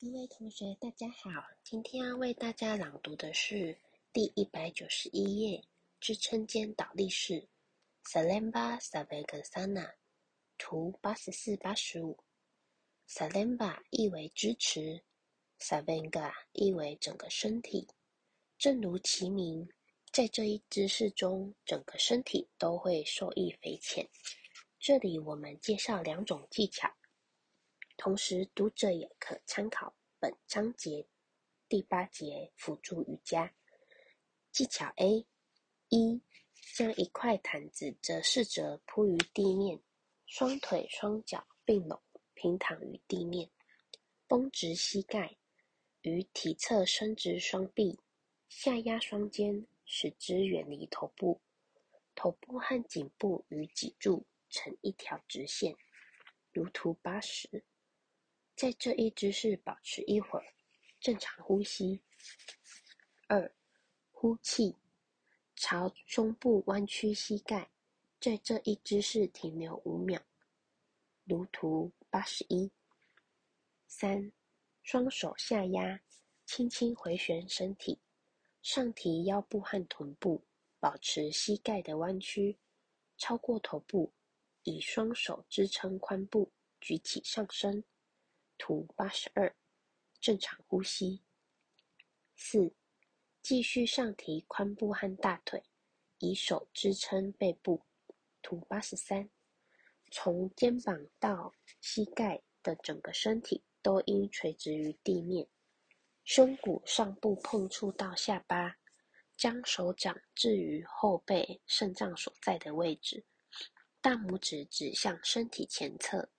各位同学，大家好。今天要为大家朗读的是第一百九十一页支撑肩倒立式 Salemba Savasana，图八十四、八十五。Salemba 意为支持，Savanga 意为整个身体。正如其名，在这一姿势中，整个身体都会受益匪浅。这里我们介绍两种技巧。同时，读者也可参考本章节第八节辅助瑜伽技巧 A：一、将一块毯子折四折铺于地面，双腿双脚并拢平躺于地面，绷直膝盖，于体侧伸直双臂，下压双肩，使之远离头部，头部和颈部与脊柱成一条直线，如图八十。在这一姿势保持一会儿，正常呼吸。二，呼气，朝胸部弯曲膝盖，在这一姿势停留五秒，如图八十一。三，双手下压，轻轻回旋身体，上提腰部和臀部，保持膝盖的弯曲，超过头部，以双手支撑髋部，举起上身。图八十二，正常呼吸。四，继续上提髋部和大腿，以手支撑背部。图八十三，从肩膀到膝盖的整个身体都应垂直于地面，胸骨上部碰触到下巴，将手掌置于后背肾脏所在的位置，大拇指指向身体前侧。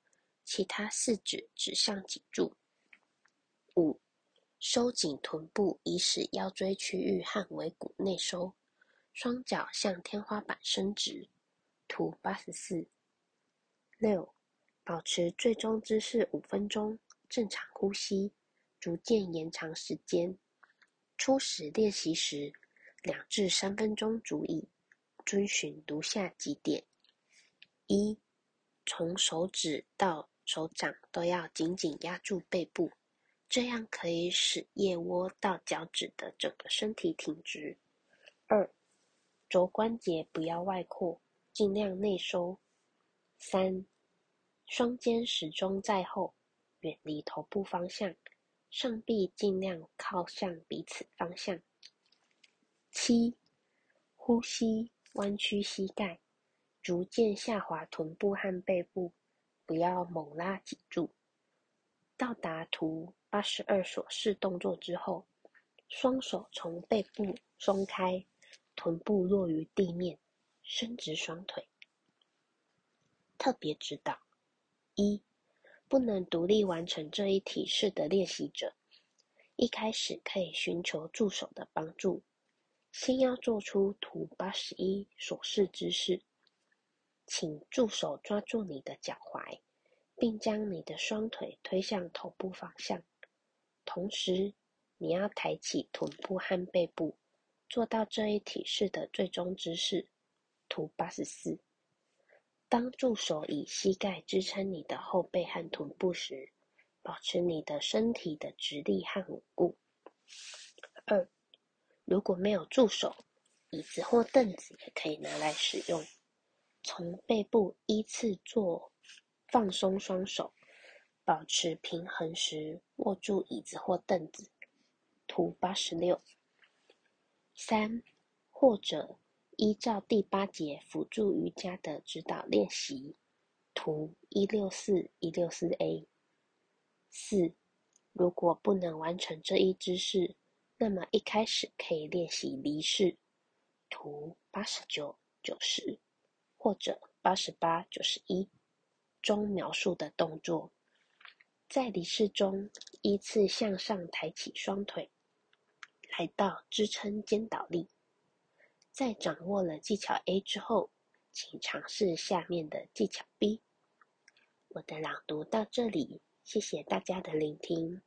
其他四指指向脊柱。五，收紧臀部，以使腰椎区域和尾骨内收。双脚向天花板伸直。图八十四。六，保持最终姿势五分钟，正常呼吸，逐渐延长时间。初始练习时，两至三分钟足矣。遵循如下几点：一，从手指到手掌都要紧紧压住背部，这样可以使腋窝到脚趾的整个身体挺直。二，肘关节不要外扩，尽量内收。三，双肩始终在后，远离头部方向，上臂尽量靠向彼此方向。七，呼吸，弯曲膝盖，逐渐下滑臀部和背部。不要猛拉脊柱。到达图八十二所示动作之后，双手从背部松开，臀部落于地面，伸直双腿。特别指导：一、不能独立完成这一体式的练习者，一开始可以寻求助手的帮助。先要做出图八十一所示姿势。请助手抓住你的脚踝，并将你的双腿推向头部方向。同时，你要抬起臀部和背部，做到这一体式的最终姿势。图八十四。当助手以膝盖支撑你的后背和臀部时，保持你的身体的直立和稳固。二，如果没有助手，椅子或凳子也可以拿来使用。从背部依次做，放松双手，保持平衡时握住椅子或凳子。图八十六。三，或者依照第八节辅助瑜伽的指导练习。图一六四一六四 A。四，如果不能完成这一姿势，那么一开始可以练习离式。图八十九九十。或者八十八、九十一中描述的动作，在离式中依次向上抬起双腿，来到支撑肩倒立。在掌握了技巧 A 之后，请尝试下面的技巧 B。我的朗读到这里，谢谢大家的聆听。